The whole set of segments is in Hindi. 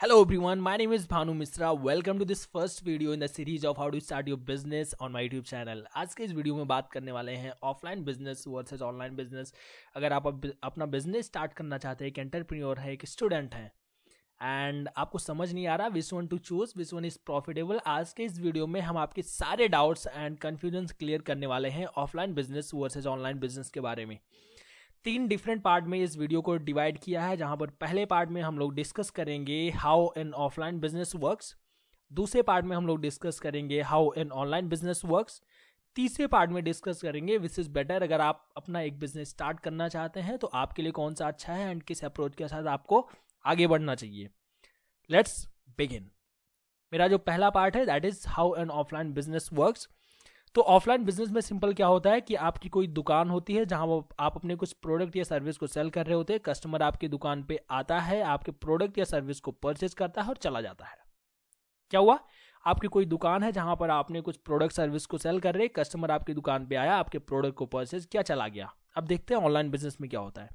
Hello everyone, my name is Bhanu Misra. Welcome to this first video in the series of how to start your business on my YouTube channel. आज के इस वीडियो में बात करने वाले हैं offline business versus online business अगर आप अपना बिज़नेस स्टार्ट करना चाहते हैं एक एंटरप्रेन्योर है एक स्टूडेंट है एंड आपको समझ नहीं आ रहा which one to choose which one is profitable आज के इस वीडियो में हम आपके सारे डाउट्स एंड कन्फ्यूजन्स क्लियर करने वाले हैं offline business versus online business के बारे में तीन डिफरेंट पार्ट में इस वीडियो को डिवाइड किया है, जहाँ पर पहले पार्ट में हम लोग डिस्कस करेंगे how an offline business works दूसरे पार्ट में हम लोग डिस्कस करेंगे how an online business works तीसरे पार्ट में डिस्कस करेंगे विच इज़ बेटर अगर आप अपना एक बिज़नेस स्टार्ट करना चाहते हैं तो आपके लिए कौन सा अच्छा है एंड किस अप्रोच के साथ आपको आगे बढ़ना चाहिए। लेट्स बिगिन मेरा जो पहला पार्ट है that is how an offline business works तो ऑफलाइन बिज़नेस में सिंपल क्या होता है कि आपकी कोई दुकान होती है जहाँ आप अपने कुछ प्रोडक्ट या सर्विस को सेल कर रहे होते हैं, कस्टमर आपकी दुकान पे आता है, आपके प्रोडक्ट या सर्विस को परचेज करता है और चला जाता है। क्या हुआ? आपकी कोई दुकान है जहाँ पर आपने कुछ प्रोडक्ट सर्विस को सेल कर रहे, कस्टमर आपकी दुकान पे आया, आपके प्रोडक्ट को परचेज किया, चला गया। अब देखते हैं ऑनलाइन बिज़नेस में क्या होता है।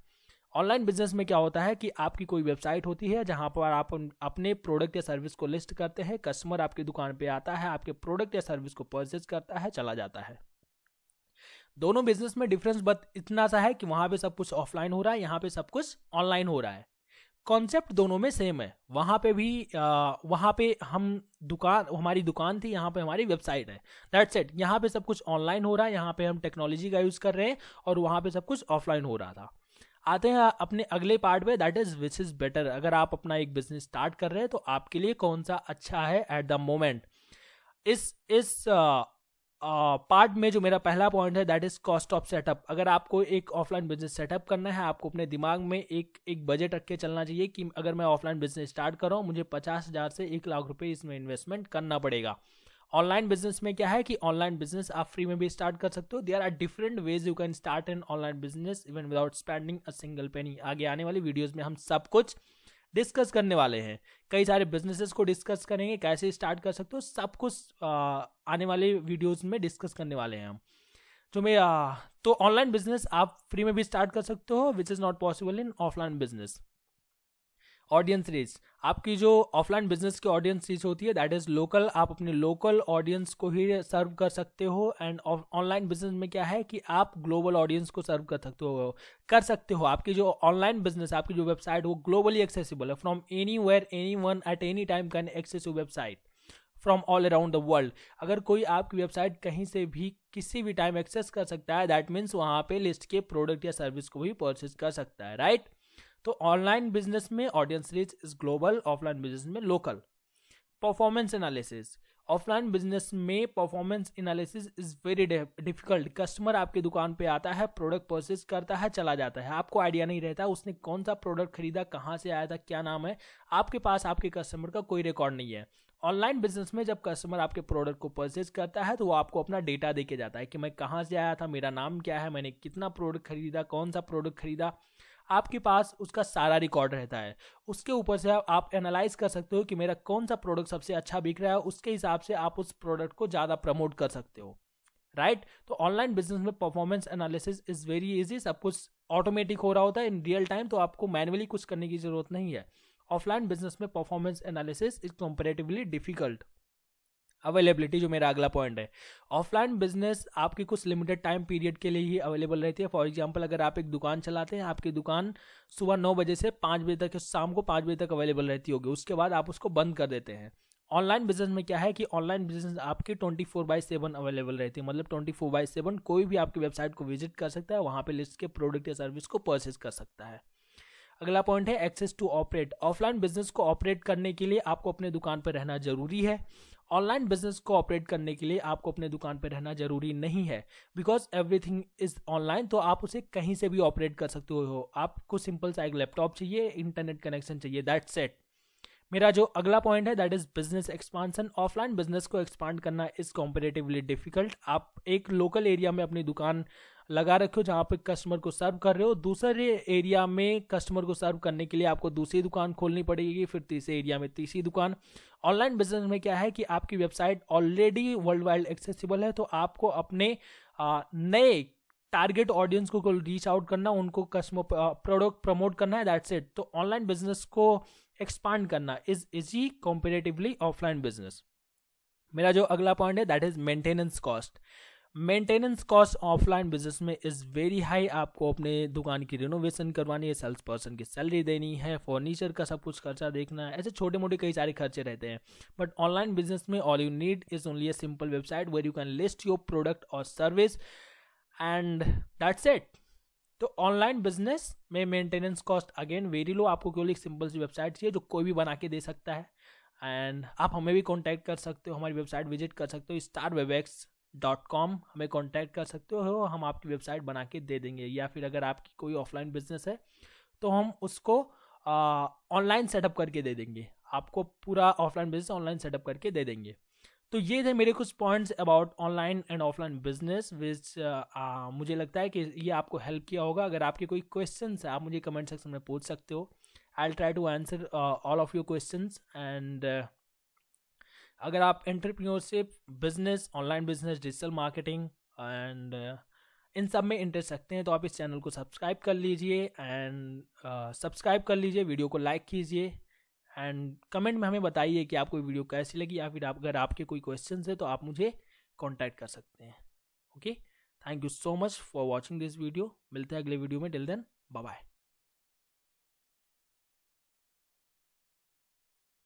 ऑनलाइन बिज़नेस में क्या होता है कि आपकी कोई वेबसाइट होती है जहाँ पर आप अपने प्रोडक्ट या सर्विस को लिस्ट करते हैं कस्टमर आपकी दुकान पे आता है आपके प्रोडक्ट या सर्विस को परचेज करता है चला जाता है। दोनों बिज़नेस में डिफरेंस बट इतना सा है कि वहाँ पे सब कुछ ऑफलाइन हो रहा है यहाँ पे सब कुछ ऑनलाइन हो रहा है। कॉन्सेप्ट दोनों में सेम है। वहाँ पे भी आ, वहाँ पे हम दुकान हमारी दुकान थी यहाँ पे हमारी वेबसाइट है। दैट्स इट यहाँ पे सब कुछ ऑनलाइन हो रहा है यहाँ पे हम टेक्नोलॉजी का यूज़ कर रहे हैं और वहाँ पे सब कुछ ऑफलाइन हो रहा था। आते हैं अपने अगले पार्ट में. That is which is better अगर आप अपना एक बिज़नेस स्टार्ट कर रहे हैं तो आपके लिए कौन सा अच्छा है एट द मोमेंट इस इस पार्ट uh, में जो मेरा पहला पॉइंट है that is cost of setup अगर आपको एक ऑफलाइन बिज़नेस सेटअप करना है आपको अपने दिमाग में एक एक बजट रख के चलना चाहिए कि अगर मैं ऑफलाइन बिज़नेस स्टार्ट कर रहा हूँ मुझे पचास हज़ार से एक लाख रुपए इसमें इन्वेस्टमेंट करना पड़ेगा. ऑनलाइन बिज़नेस में क्या है कि ऑनलाइन बिज़नेस आप फ्री में भी स्टार्ट कर सकते हो. There are different ways you can start an online business even without spending a single penny आगे आने वाली वीडियोज़ में हम सब कुछ डिस्कस करने वाले हैं. कई सारे बिजनेसेस को डिस्कस करेंगे, कैसे स्टार्ट कर सकते हो, सब कुछ आने वाले वीडियोज़ में डिस्कस करने वाले हैं हम. जो मैं तो ऑनलाइन बिज़नेस आप फ्री में भी स्टार्ट कर सकते हो which is not possible in offline business audience reach आपकी जो ऑफलाइन बिज़नेस की ऑडियंस रीच होती है दैट इज़ लोकल आप अपने लोकल ऑडियंस को ही सर्व कर सकते हो एंड ऑनलाइन बिज़नेस में क्या है कि आप ग्लोबल ऑडियंस को सर्व कर सकते हो, कर सकते हो। आपकी जो ऑनलाइन बिज़नेस आपकी जो वेबसाइट वो ग्लोबली एक्सेसिबल है। From anywhere anyone at any time can access you website from all around the world अगर कोई आपकी वेबसाइट कहीं से भी, किसी भी टाइम एक्सेस कर सकता है दैट मीन्स वहाँ पे लिस्ट के प्रोडक्ट या सर्विस को भी परचेज कर सकता है राइट right? तो ऑनलाइन बिज़नेस में audience reach is global offline business में local performance analysis offline business में performance analysis is very difficult customer आपकी दुकान पे आता है प्रोडक्ट परचेज करता है, चला जाता है। आपको आइडिया नहीं रहता, उसने कौन सा प्रोडक्ट खरीदा, कहाँ से आया था, क्या नाम है, आपके पास, आपके कस्टमर का कोई रिकॉर्ड नहीं है। ऑनलाइन बिज़नेस में जब कस्टमर आपके प्रोडक्ट को परचेज करता है तो वो आपको अपना डेटा दे के जाता है कि मैं कहाँ से आया था, मेरा नाम क्या है, मैंने कितना प्रोडक्ट खरीदा, कौन सा प्रोडक्ट खरीदा। आपके पास उसका सारा रिकॉर्ड रहता है। उसके ऊपर से आप एनालाइज कर सकते हो कि मेरा कौन सा प्रोडक्ट सबसे अच्छा बिक रहा है उसके हिसाब से आप उस प्रोडक्ट को ज़्यादा प्रमोट कर सकते हो। Right right? तो ऑनलाइन बिज़नेस में performance analysis is very easy सब कुछ ऑटोमेटिक हो रहा होता है। इन रियल टाइम तो आपको मैनुअली कुछ करने की ज़रूरत नहीं है। ऑफलाइन बिज़नेस में performance analysis is comparatively difficult availability जो मेरा अगला पॉइंट है। ऑफलाइन बिज़नेस आपकी कुछ लिमिटेड टाइम पीरियड के लिए ही अवेलेबल रहती है। फॉर एग्जांपल अगर आप एक दुकान चलाते हैं, आपकी दुकान सुबह नौ बजे से पाँच बजे तक, शाम को पाँच बजे तक अवेलेबल रहती होगी। उसके बाद आप उसको बंद कर देते हैं। ऑनलाइन बिज़नेस में क्या है कि ऑनलाइन बिज़नेस आपकी twenty four by seven available रहती है। मतलब ट्वेंटी फोर बाई सेवन कोई भी आपकी वेबसाइट को विज़िट कर सकता है, वहाँ पे लिस्ट के प्रोडक्ट या सर्विस को परचेज कर सकता है। अगला पॉइंट है access to operate offline business को ऑपरेट करने के लिए आपको अपने दुकान पर रहना ज़रूरी है। ऑनलाइन बिज़नेस को ऑपरेट करने के लिए आपको अपने दुकान पर रहना ज़रूरी नहीं है। बिकॉज़ एवरीथिंग इज़ ऑनलाइन तो आप उसे कहीं से भी ऑपरेट कर सकते हो। आपको सिंपल सा एक लैपटॉप चाहिए इंटरनेट कनेक्शन चाहिए दैट सेट मेरा जो अगला पॉइंट है that is business expansion offline business को एक्सपांड करना इज़ कॉम्पेरेटिवली डिफ़िकल्ट आप एक लोकल एरिया में अपनी दुकान लगा रखे हो जहाँ पे कस्टमर को सर्व कर रहे हो। दूसरे एरिया में कस्टमर को सर्व करने के लिए आपको दूसरी दुकान खोलनी पड़ेगी, फिर तीसरे एरिया में तीसरी दुकान। ऑनलाइन बिज़नेस में क्या है कि आपकी website already world wide accessible है तो आपको अपने नए टारगेट ऑडियंस को रीच आउट करना, उनको कस्टमर प्रोडक्ट प्रमोट करना है दैट्स इट तो ऑनलाइन बिज़नेस को एक्सपांड करना is easy comparatively offline business मेरा जो अगला पॉइंट है that is maintenance cost maintenance cost offline business में इज़ वेरी हाई आपको अपने दुकान की रिनोवेशन करवानी है सेल्स पर्सन की सैलरी देनी है फर्नीचर का सब कुछ खर्चा देखना है, ऐसे छोटे मोटे कई सारे खर्चे रहते हैं। बट ऑनलाइन बिज़नेस में all you need is only a simple website where you can list your product और सर्विस एंड दैट्स इट तो ऑनलाइन बिज़नेस में maintenance cost again very low आपको केवल एक सिंपल सी वेबसाइट चाहिए जो कोई भी बना के दे सकता है। एंड आप हमें भी कॉन्टैक्ट कर सकते हो, हमारी वेबसाइट विज़िट कर सकते हो स्टार वेबएक्स डॉट कॉम हमें कॉन्टैक्ट कर सकते हो हम आपकी वेबसाइट बना के दे देंगे। या फिर अगर आपकी कोई ऑफलाइन बिज़नेस है तो हम उसको ऑनलाइन सेटअप करके दे देंगे। आपको पूरा ऑफलाइन बिज़नेस ऑनलाइन सेटअप करके दे देंगे। तो ये थे मेरे कुछ points about online and offline business, which मुझे लगता है कि ये आपको हेल्प किया होगा। अगर आपके कोई क्वेश्चन है, आप मुझे कमेंट सेक्शन में पूछ सकते हो। I try to answer all of your question and अगर आप entrepreneurship business online business digital marketing and इन सब में इंटरेस्ट रखते हैं तो आप इस चैनल को सब्सक्राइब कर लीजिए एंड सब्सक्राइब uh, कर लीजिए वीडियो को लाइक कीजिए एंड कमेंट में हमें बताइए कि आपको वीडियो कैसी लगी या फिर आप अगर आपके कोई क्वेश्चन है तो आप मुझे कॉन्टैक्ट कर सकते हैं। Okay thank you so much for watching this video मिलते हैं अगले वीडियो में. Till then bye